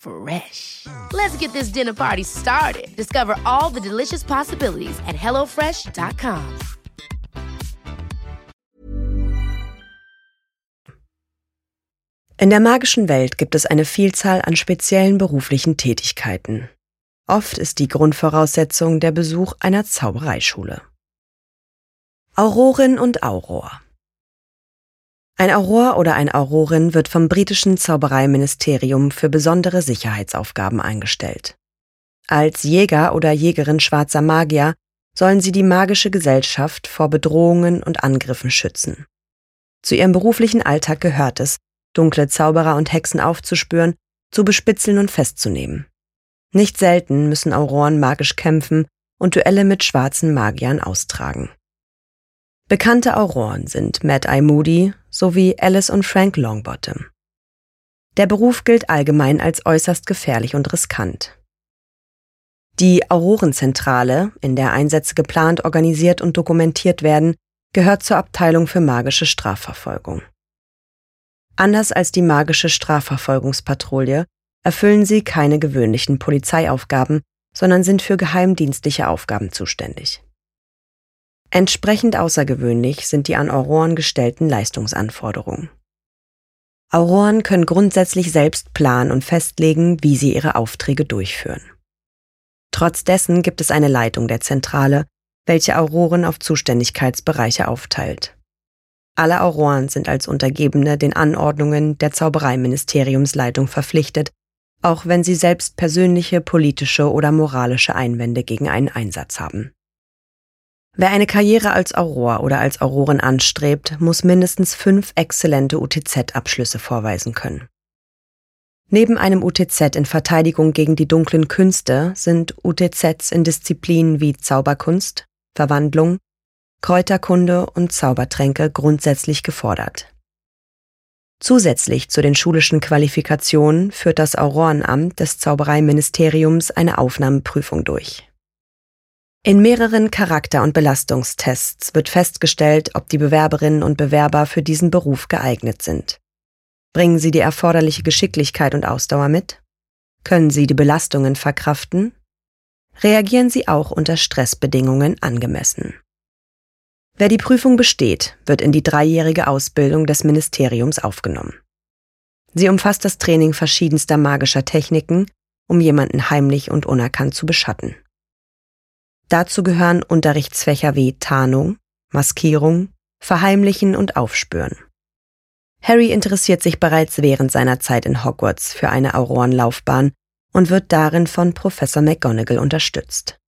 Fresh. Let's get this dinner party started. Discover all the delicious possibilities at hellofresh.com. In der magischen Welt gibt es eine Vielzahl an speziellen beruflichen Tätigkeiten. Oft ist die Grundvoraussetzung der Besuch einer Zaubereischule. Aurorin und Auror Ein Auror oder ein Aurorin wird vom britischen Zaubereiministerium für besondere Sicherheitsaufgaben eingestellt. Als Jäger oder Jägerin schwarzer Magier sollen sie die magische Gesellschaft vor Bedrohungen und Angriffen schützen. Zu ihrem beruflichen Alltag gehört es, dunkle Zauberer und Hexen aufzuspüren, zu bespitzeln und festzunehmen. Nicht selten müssen Auroren magisch kämpfen und Duelle mit schwarzen Magiern austragen. Bekannte Auroren sind Mad Eye Moody sowie Alice und Frank Longbottom. Der Beruf gilt allgemein als äußerst gefährlich und riskant. Die Aurorenzentrale, in der Einsätze geplant, organisiert und dokumentiert werden, gehört zur Abteilung für magische Strafverfolgung. Anders als die magische Strafverfolgungspatrouille erfüllen sie keine gewöhnlichen Polizeiaufgaben, sondern sind für geheimdienstliche Aufgaben zuständig. Entsprechend außergewöhnlich sind die an Auroren gestellten Leistungsanforderungen. Auroren können grundsätzlich selbst planen und festlegen, wie sie ihre Aufträge durchführen. Trotz dessen gibt es eine Leitung der Zentrale, welche Auroren auf Zuständigkeitsbereiche aufteilt. Alle Auroren sind als Untergebene den Anordnungen der Zaubereiministeriumsleitung verpflichtet, auch wenn sie selbst persönliche, politische oder moralische Einwände gegen einen Einsatz haben. Wer eine Karriere als Auror oder als Aurorin anstrebt, muss mindestens fünf exzellente UTZ-Abschlüsse vorweisen können. Neben einem UTZ in Verteidigung gegen die dunklen Künste sind UTZs in Disziplinen wie Zauberkunst, Verwandlung, Kräuterkunde und Zaubertränke grundsätzlich gefordert. Zusätzlich zu den schulischen Qualifikationen führt das Aurorenamt des Zaubereiministeriums eine Aufnahmeprüfung durch. In mehreren Charakter- und Belastungstests wird festgestellt, ob die Bewerberinnen und Bewerber für diesen Beruf geeignet sind. Bringen sie die erforderliche Geschicklichkeit und Ausdauer mit? Können sie die Belastungen verkraften? Reagieren sie auch unter Stressbedingungen angemessen? Wer die Prüfung besteht, wird in die dreijährige Ausbildung des Ministeriums aufgenommen. Sie umfasst das Training verschiedenster magischer Techniken, um jemanden heimlich und unerkannt zu beschatten. Dazu gehören Unterrichtsfächer wie Tarnung, Maskierung, Verheimlichen und Aufspüren. Harry interessiert sich bereits während seiner Zeit in Hogwarts für eine Aurorenlaufbahn und wird darin von Professor McGonagall unterstützt.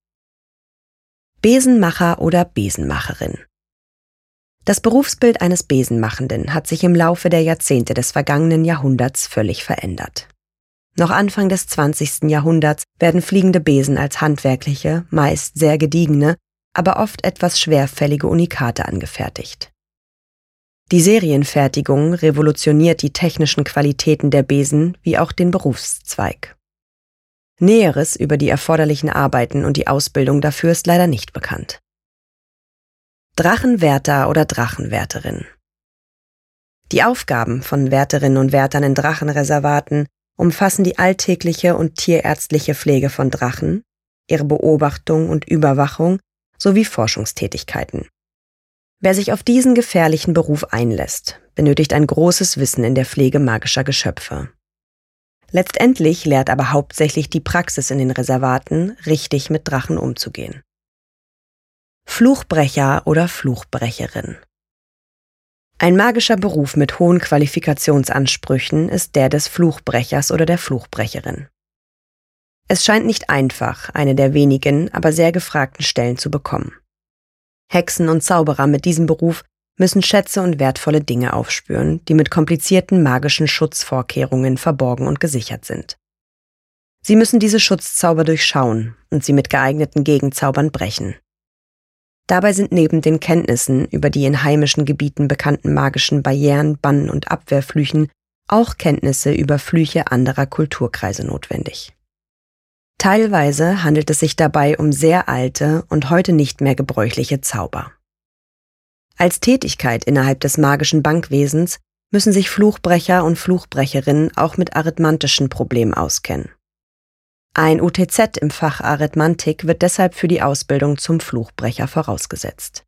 Besenmacher oder Besenmacherin das Berufsbild eines Besenmachenden hat sich im Laufe der Jahrzehnte des vergangenen Jahrhunderts völlig verändert. Noch Anfang des 20. Jahrhunderts werden fliegende Besen als handwerkliche, meist sehr gediegene, aber oft etwas schwerfällige Unikate angefertigt. Die Serienfertigung revolutioniert die technischen Qualitäten der Besen wie auch den Berufszweig. Näheres über die erforderlichen Arbeiten und die Ausbildung dafür ist leider nicht bekannt. Drachenwärter oder Drachenwärterin. Die Aufgaben von Wärterinnen und Wärtern in Drachenreservaten umfassen die alltägliche und tierärztliche Pflege von Drachen, ihre Beobachtung und Überwachung sowie Forschungstätigkeiten. Wer sich auf diesen gefährlichen Beruf einlässt, benötigt ein großes Wissen in der Pflege magischer Geschöpfe. Letztendlich lehrt aber hauptsächlich die Praxis in den Reservaten, richtig mit Drachen umzugehen. Fluchbrecher oder Fluchbrecherin. Ein magischer Beruf mit hohen Qualifikationsansprüchen ist der des Fluchbrechers oder der Fluchbrecherin. Es scheint nicht einfach, eine der wenigen, aber sehr gefragten Stellen zu bekommen. Hexen und Zauberer mit diesem Beruf müssen Schätze und wertvolle Dinge aufspüren, die mit komplizierten magischen Schutzvorkehrungen verborgen und gesichert sind. Sie müssen diese Schutzzauber durchschauen und sie mit geeigneten Gegenzaubern brechen. Dabei sind neben den Kenntnissen über die in heimischen Gebieten bekannten magischen Barrieren, Bannen und Abwehrflüchen auch Kenntnisse über Flüche anderer Kulturkreise notwendig. Teilweise handelt es sich dabei um sehr alte und heute nicht mehr gebräuchliche Zauber. Als Tätigkeit innerhalb des magischen Bankwesens müssen sich Fluchbrecher und Fluchbrecherinnen auch mit arithmantischen Problemen auskennen. Ein UTZ im Fach Arithmantik wird deshalb für die Ausbildung zum Fluchbrecher vorausgesetzt.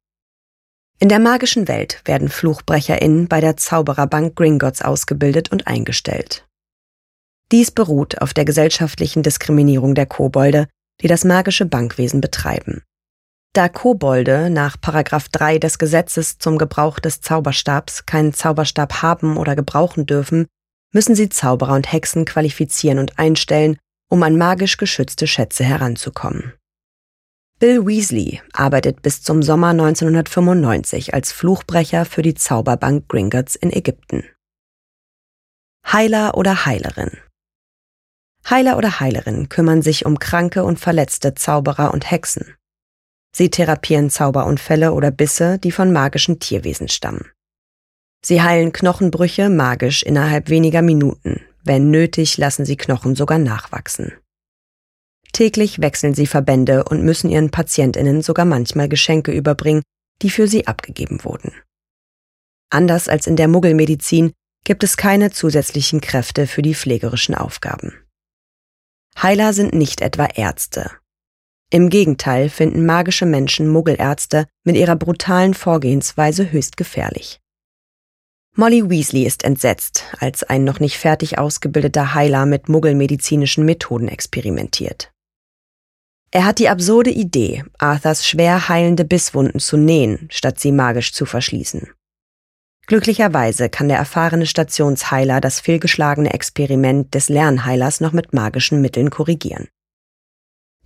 In der magischen Welt werden FluchbrecherInnen bei der Zaubererbank Gringotts ausgebildet und eingestellt. Dies beruht auf der gesellschaftlichen Diskriminierung der Kobolde, die das magische Bankwesen betreiben. Da Kobolde nach Paragraph 3 des Gesetzes zum Gebrauch des Zauberstabs keinen Zauberstab haben oder gebrauchen dürfen, müssen sie Zauberer und Hexen qualifizieren und einstellen, um an magisch geschützte Schätze heranzukommen. Bill Weasley arbeitet bis zum Sommer 1995 als Fluchbrecher für die Zauberbank Gringotts in Ägypten. Heiler oder Heilerin Heiler oder Heilerin kümmern sich um kranke und verletzte Zauberer und Hexen. Sie therapieren Zauberunfälle oder Bisse, die von magischen Tierwesen stammen. Sie heilen Knochenbrüche magisch innerhalb weniger Minuten, wenn nötig, lassen sie Knochen sogar nachwachsen. Täglich wechseln sie Verbände und müssen ihren Patientinnen sogar manchmal Geschenke überbringen, die für sie abgegeben wurden. Anders als in der Muggelmedizin gibt es keine zusätzlichen Kräfte für die pflegerischen Aufgaben. Heiler sind nicht etwa Ärzte. Im Gegenteil finden magische Menschen Muggelärzte mit ihrer brutalen Vorgehensweise höchst gefährlich. Molly Weasley ist entsetzt, als ein noch nicht fertig ausgebildeter Heiler mit muggelmedizinischen Methoden experimentiert. Er hat die absurde Idee, Arthurs schwer heilende Bisswunden zu nähen, statt sie magisch zu verschließen. Glücklicherweise kann der erfahrene Stationsheiler das fehlgeschlagene Experiment des Lernheilers noch mit magischen Mitteln korrigieren.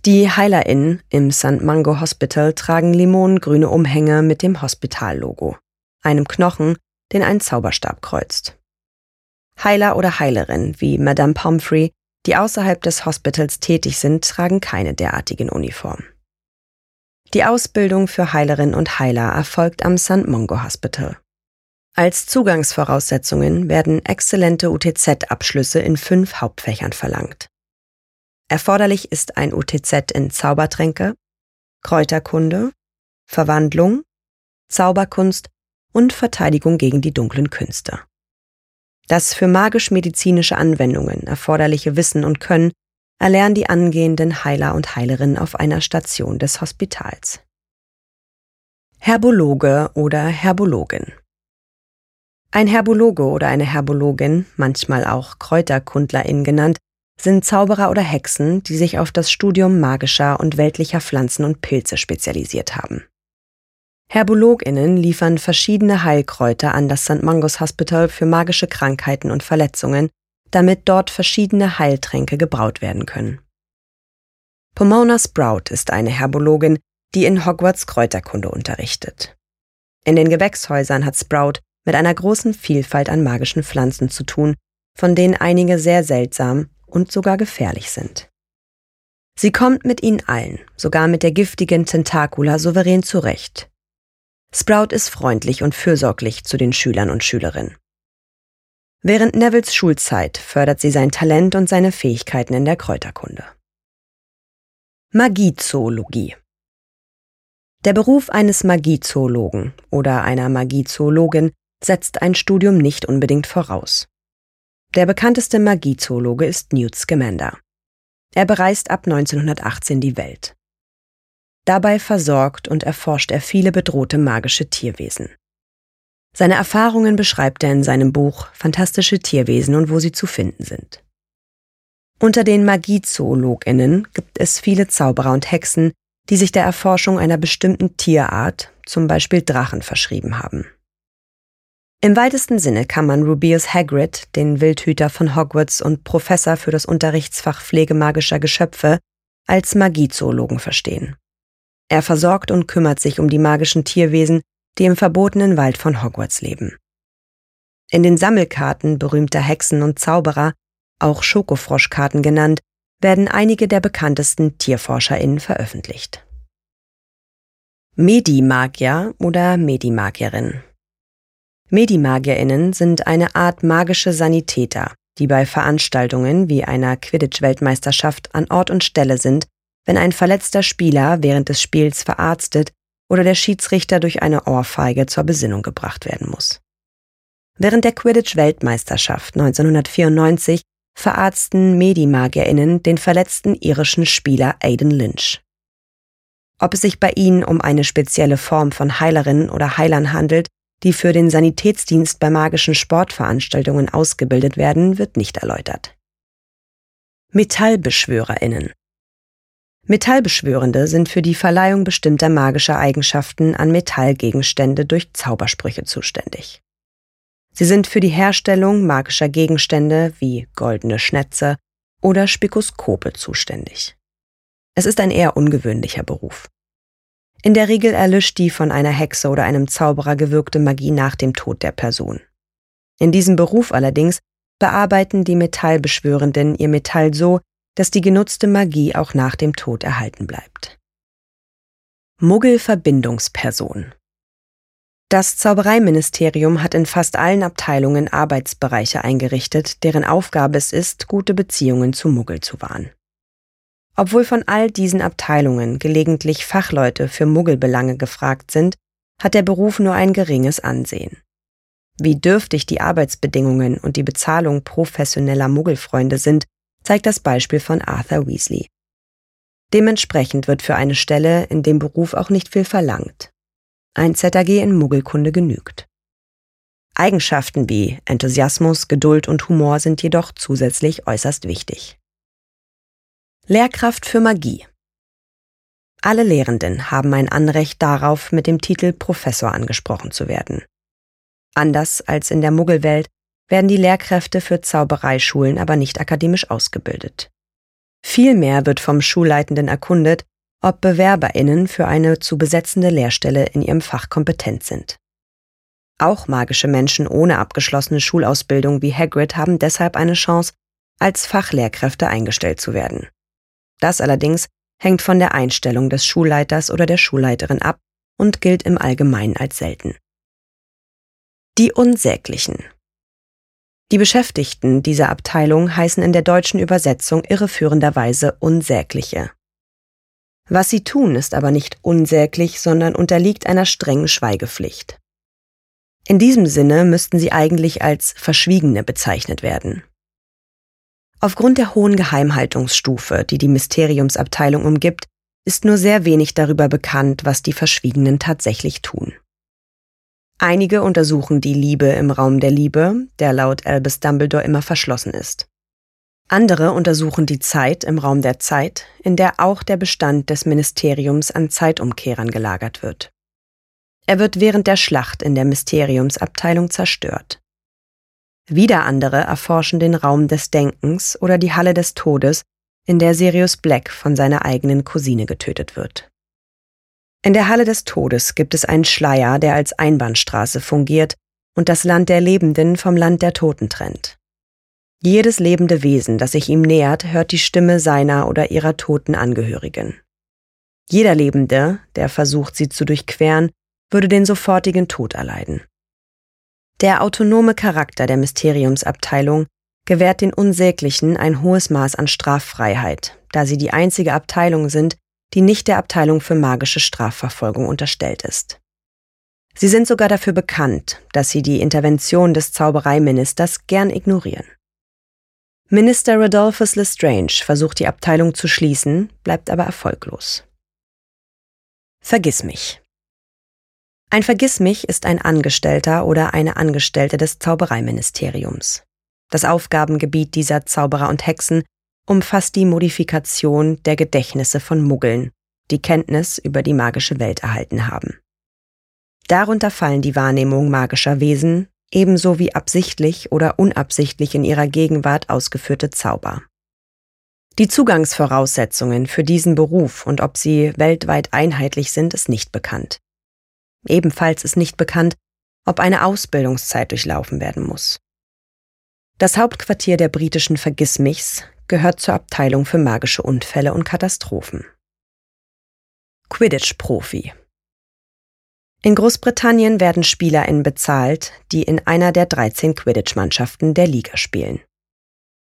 Die HeilerInnen im St. Mungo Hospital tragen limonengrüne Umhänge mit dem Hospitallogo, einem Knochen, den ein Zauberstab kreuzt. Heiler oder Heilerin wie Madame Pomfrey, die außerhalb des Hospitals tätig sind, tragen keine derartigen Uniformen. Die Ausbildung für Heilerinnen und Heiler erfolgt am St. Mungo Hospital. Als Zugangsvoraussetzungen werden exzellente UTZ-Abschlüsse in fünf Hauptfächern verlangt. Erforderlich ist ein UTZ in Zaubertränke, Kräuterkunde, Verwandlung, Zauberkunst und Verteidigung gegen die dunklen Künste. Das für magisch-medizinische Anwendungen erforderliche Wissen und Können erlernen die angehenden Heiler und Heilerinnen auf einer Station des Hospitals. Herbologe oder Herbologin Ein Herbologe oder eine Herbologin, manchmal auch Kräuterkundlerin genannt, sind Zauberer oder Hexen, die sich auf das Studium magischer und weltlicher Pflanzen und Pilze spezialisiert haben. HerbologInnen liefern verschiedene Heilkräuter an das St. Mangos Hospital für magische Krankheiten und Verletzungen, damit dort verschiedene Heiltränke gebraut werden können. Pomona Sprout ist eine Herbologin, die in Hogwarts Kräuterkunde unterrichtet. In den Gewächshäusern hat Sprout mit einer großen Vielfalt an magischen Pflanzen zu tun, von denen einige sehr seltsam und sogar gefährlich sind. Sie kommt mit ihnen allen, sogar mit der giftigen Tentacula souverän zurecht. Sprout ist freundlich und fürsorglich zu den Schülern und Schülerinnen. Während Nevilles Schulzeit fördert sie sein Talent und seine Fähigkeiten in der Kräuterkunde. Magiezoologie Der Beruf eines Magiezoologen oder einer Magiezoologin setzt ein Studium nicht unbedingt voraus. Der bekannteste Magiezoologe ist Newt Scamander. Er bereist ab 1918 die Welt. Dabei versorgt und erforscht er viele bedrohte magische Tierwesen. Seine Erfahrungen beschreibt er in seinem Buch Fantastische Tierwesen und wo sie zu finden sind. Unter den Magiezoologinnen gibt es viele Zauberer und Hexen, die sich der Erforschung einer bestimmten Tierart, zum Beispiel Drachen, verschrieben haben. Im weitesten Sinne kann man Rubeus Hagrid, den Wildhüter von Hogwarts und Professor für das Unterrichtsfach Pflege magischer Geschöpfe, als Magiezoologen verstehen. Er versorgt und kümmert sich um die magischen Tierwesen, die im verbotenen Wald von Hogwarts leben. In den Sammelkarten berühmter Hexen und Zauberer, auch Schokofroschkarten genannt, werden einige der bekanntesten TierforscherInnen veröffentlicht. Medimagier oder Medimagierin. Medimagierinnen sind eine Art magische Sanitäter, die bei Veranstaltungen wie einer Quidditch-Weltmeisterschaft an Ort und Stelle sind, wenn ein verletzter Spieler während des Spiels verarztet oder der Schiedsrichter durch eine Ohrfeige zur Besinnung gebracht werden muss. Während der Quidditch-Weltmeisterschaft 1994 verarzten Medimagierinnen den verletzten irischen Spieler Aidan Lynch. Ob es sich bei ihnen um eine spezielle Form von Heilerinnen oder Heilern handelt, die für den Sanitätsdienst bei magischen Sportveranstaltungen ausgebildet werden, wird nicht erläutert. Metallbeschwörerinnen Metallbeschwörende sind für die Verleihung bestimmter magischer Eigenschaften an Metallgegenstände durch Zaubersprüche zuständig. Sie sind für die Herstellung magischer Gegenstände wie goldene Schnätze oder Spikoskope zuständig. Es ist ein eher ungewöhnlicher Beruf. In der Regel erlischt die von einer Hexe oder einem Zauberer gewirkte Magie nach dem Tod der Person. In diesem Beruf allerdings bearbeiten die Metallbeschwörenden ihr Metall so, dass die genutzte Magie auch nach dem Tod erhalten bleibt. Muggelverbindungsperson Das Zaubereiministerium hat in fast allen Abteilungen Arbeitsbereiche eingerichtet, deren Aufgabe es ist, gute Beziehungen zu Muggel zu wahren. Obwohl von all diesen Abteilungen gelegentlich Fachleute für Muggelbelange gefragt sind, hat der Beruf nur ein geringes Ansehen. Wie dürftig die Arbeitsbedingungen und die Bezahlung professioneller Muggelfreunde sind, zeigt das Beispiel von Arthur Weasley. Dementsprechend wird für eine Stelle in dem Beruf auch nicht viel verlangt. Ein ZAG in Muggelkunde genügt. Eigenschaften wie Enthusiasmus, Geduld und Humor sind jedoch zusätzlich äußerst wichtig. Lehrkraft für Magie. Alle Lehrenden haben ein Anrecht darauf, mit dem Titel Professor angesprochen zu werden. Anders als in der Muggelwelt werden die Lehrkräfte für Zaubereischulen aber nicht akademisch ausgebildet. Vielmehr wird vom Schulleitenden erkundet, ob Bewerberinnen für eine zu besetzende Lehrstelle in ihrem Fach kompetent sind. Auch magische Menschen ohne abgeschlossene Schulausbildung wie Hagrid haben deshalb eine Chance, als Fachlehrkräfte eingestellt zu werden. Das allerdings hängt von der Einstellung des Schulleiters oder der Schulleiterin ab und gilt im Allgemeinen als selten. Die Unsäglichen. Die Beschäftigten dieser Abteilung heißen in der deutschen Übersetzung irreführenderweise Unsägliche. Was sie tun, ist aber nicht unsäglich, sondern unterliegt einer strengen Schweigepflicht. In diesem Sinne müssten sie eigentlich als Verschwiegene bezeichnet werden. Aufgrund der hohen Geheimhaltungsstufe, die die Mysteriumsabteilung umgibt, ist nur sehr wenig darüber bekannt, was die Verschwiegenen tatsächlich tun. Einige untersuchen die Liebe im Raum der Liebe, der laut Albus Dumbledore immer verschlossen ist. Andere untersuchen die Zeit im Raum der Zeit, in der auch der Bestand des Ministeriums an Zeitumkehrern gelagert wird. Er wird während der Schlacht in der Mysteriumsabteilung zerstört. Wieder andere erforschen den Raum des Denkens oder die Halle des Todes, in der Sirius Black von seiner eigenen Cousine getötet wird. In der Halle des Todes gibt es einen Schleier, der als Einbahnstraße fungiert und das Land der Lebenden vom Land der Toten trennt. Jedes lebende Wesen, das sich ihm nähert, hört die Stimme seiner oder ihrer toten Angehörigen. Jeder Lebende, der versucht, sie zu durchqueren, würde den sofortigen Tod erleiden. Der autonome Charakter der Mysteriumsabteilung gewährt den Unsäglichen ein hohes Maß an Straffreiheit, da sie die einzige Abteilung sind, die nicht der Abteilung für magische Strafverfolgung unterstellt ist. Sie sind sogar dafür bekannt, dass sie die Intervention des Zaubereiministers gern ignorieren. Minister Rodolphus Lestrange versucht die Abteilung zu schließen, bleibt aber erfolglos. Vergiss mich. Ein Vergissmich ist ein Angestellter oder eine Angestellte des Zaubereiministeriums. Das Aufgabengebiet dieser Zauberer und Hexen umfasst die Modifikation der Gedächtnisse von Muggeln, die Kenntnis über die magische Welt erhalten haben. Darunter fallen die Wahrnehmung magischer Wesen, ebenso wie absichtlich oder unabsichtlich in ihrer Gegenwart ausgeführte Zauber. Die Zugangsvoraussetzungen für diesen Beruf und ob sie weltweit einheitlich sind, ist nicht bekannt. Ebenfalls ist nicht bekannt, ob eine Ausbildungszeit durchlaufen werden muss. Das Hauptquartier der britischen Vergissmichs gehört zur Abteilung für magische Unfälle und Katastrophen. Quidditch-Profi. In Großbritannien werden SpielerInnen bezahlt, die in einer der 13 Quidditch-Mannschaften der Liga spielen.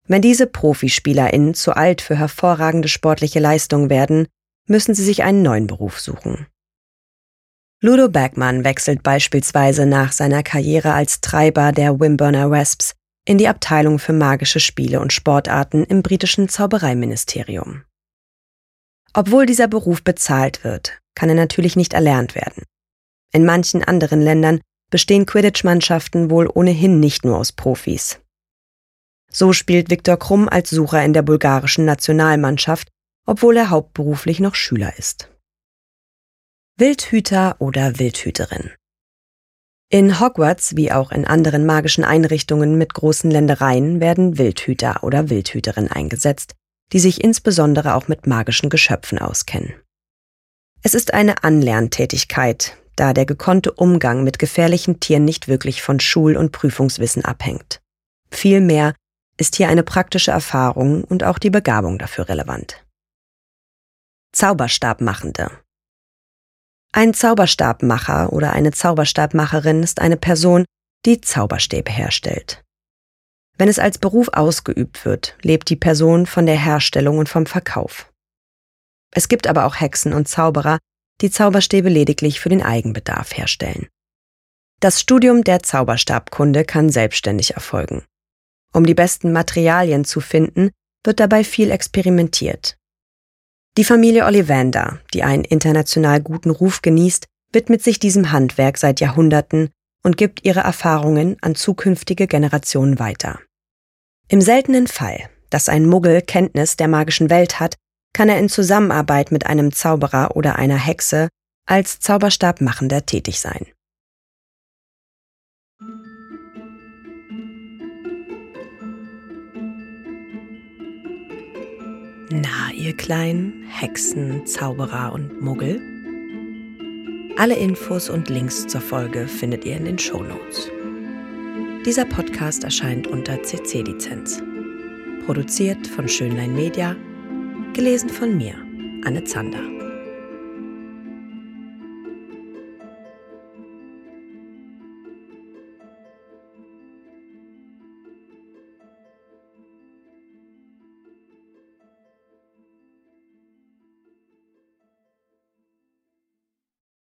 Wenn diese ProfispielerInnen zu alt für hervorragende sportliche Leistungen werden, müssen sie sich einen neuen Beruf suchen. Ludo Bergmann wechselt beispielsweise nach seiner Karriere als Treiber der Wimburner Wasps in die Abteilung für magische Spiele und Sportarten im britischen Zaubereiministerium. Obwohl dieser Beruf bezahlt wird, kann er natürlich nicht erlernt werden. In manchen anderen Ländern bestehen Quidditch-Mannschaften wohl ohnehin nicht nur aus Profis. So spielt Viktor Krumm als Sucher in der bulgarischen Nationalmannschaft, obwohl er hauptberuflich noch Schüler ist. Wildhüter oder Wildhüterin In Hogwarts wie auch in anderen magischen Einrichtungen mit großen Ländereien werden Wildhüter oder Wildhüterin eingesetzt, die sich insbesondere auch mit magischen Geschöpfen auskennen. Es ist eine Anlerntätigkeit, da der gekonnte Umgang mit gefährlichen Tieren nicht wirklich von Schul- und Prüfungswissen abhängt. Vielmehr ist hier eine praktische Erfahrung und auch die Begabung dafür relevant. Zauberstabmachende Ein Zauberstabmacher oder eine Zauberstabmacherin ist eine Person, die Zauberstäbe herstellt. Wenn es als Beruf ausgeübt wird, lebt die Person von der Herstellung und vom Verkauf. Es gibt aber auch Hexen und Zauberer, die Zauberstäbe lediglich für den Eigenbedarf herstellen. Das Studium der Zauberstabkunde kann selbstständig erfolgen. Um die besten Materialien zu finden, wird dabei viel experimentiert. Die Familie Ollivander, die einen international guten Ruf genießt, widmet sich diesem Handwerk seit Jahrhunderten und gibt ihre Erfahrungen an zukünftige Generationen weiter. Im seltenen Fall, dass ein Muggel Kenntnis der magischen Welt hat, kann er in Zusammenarbeit mit einem Zauberer oder einer Hexe als Zauberstabmachender tätig sein. Na, ihr kleinen Hexen, Zauberer und Muggel? Alle Infos und Links zur Folge findet ihr in den Shownotes. Dieser Podcast erscheint unter CC-Lizenz. Produziert von Schönlein Media Gelesen von mir, Anne Zander.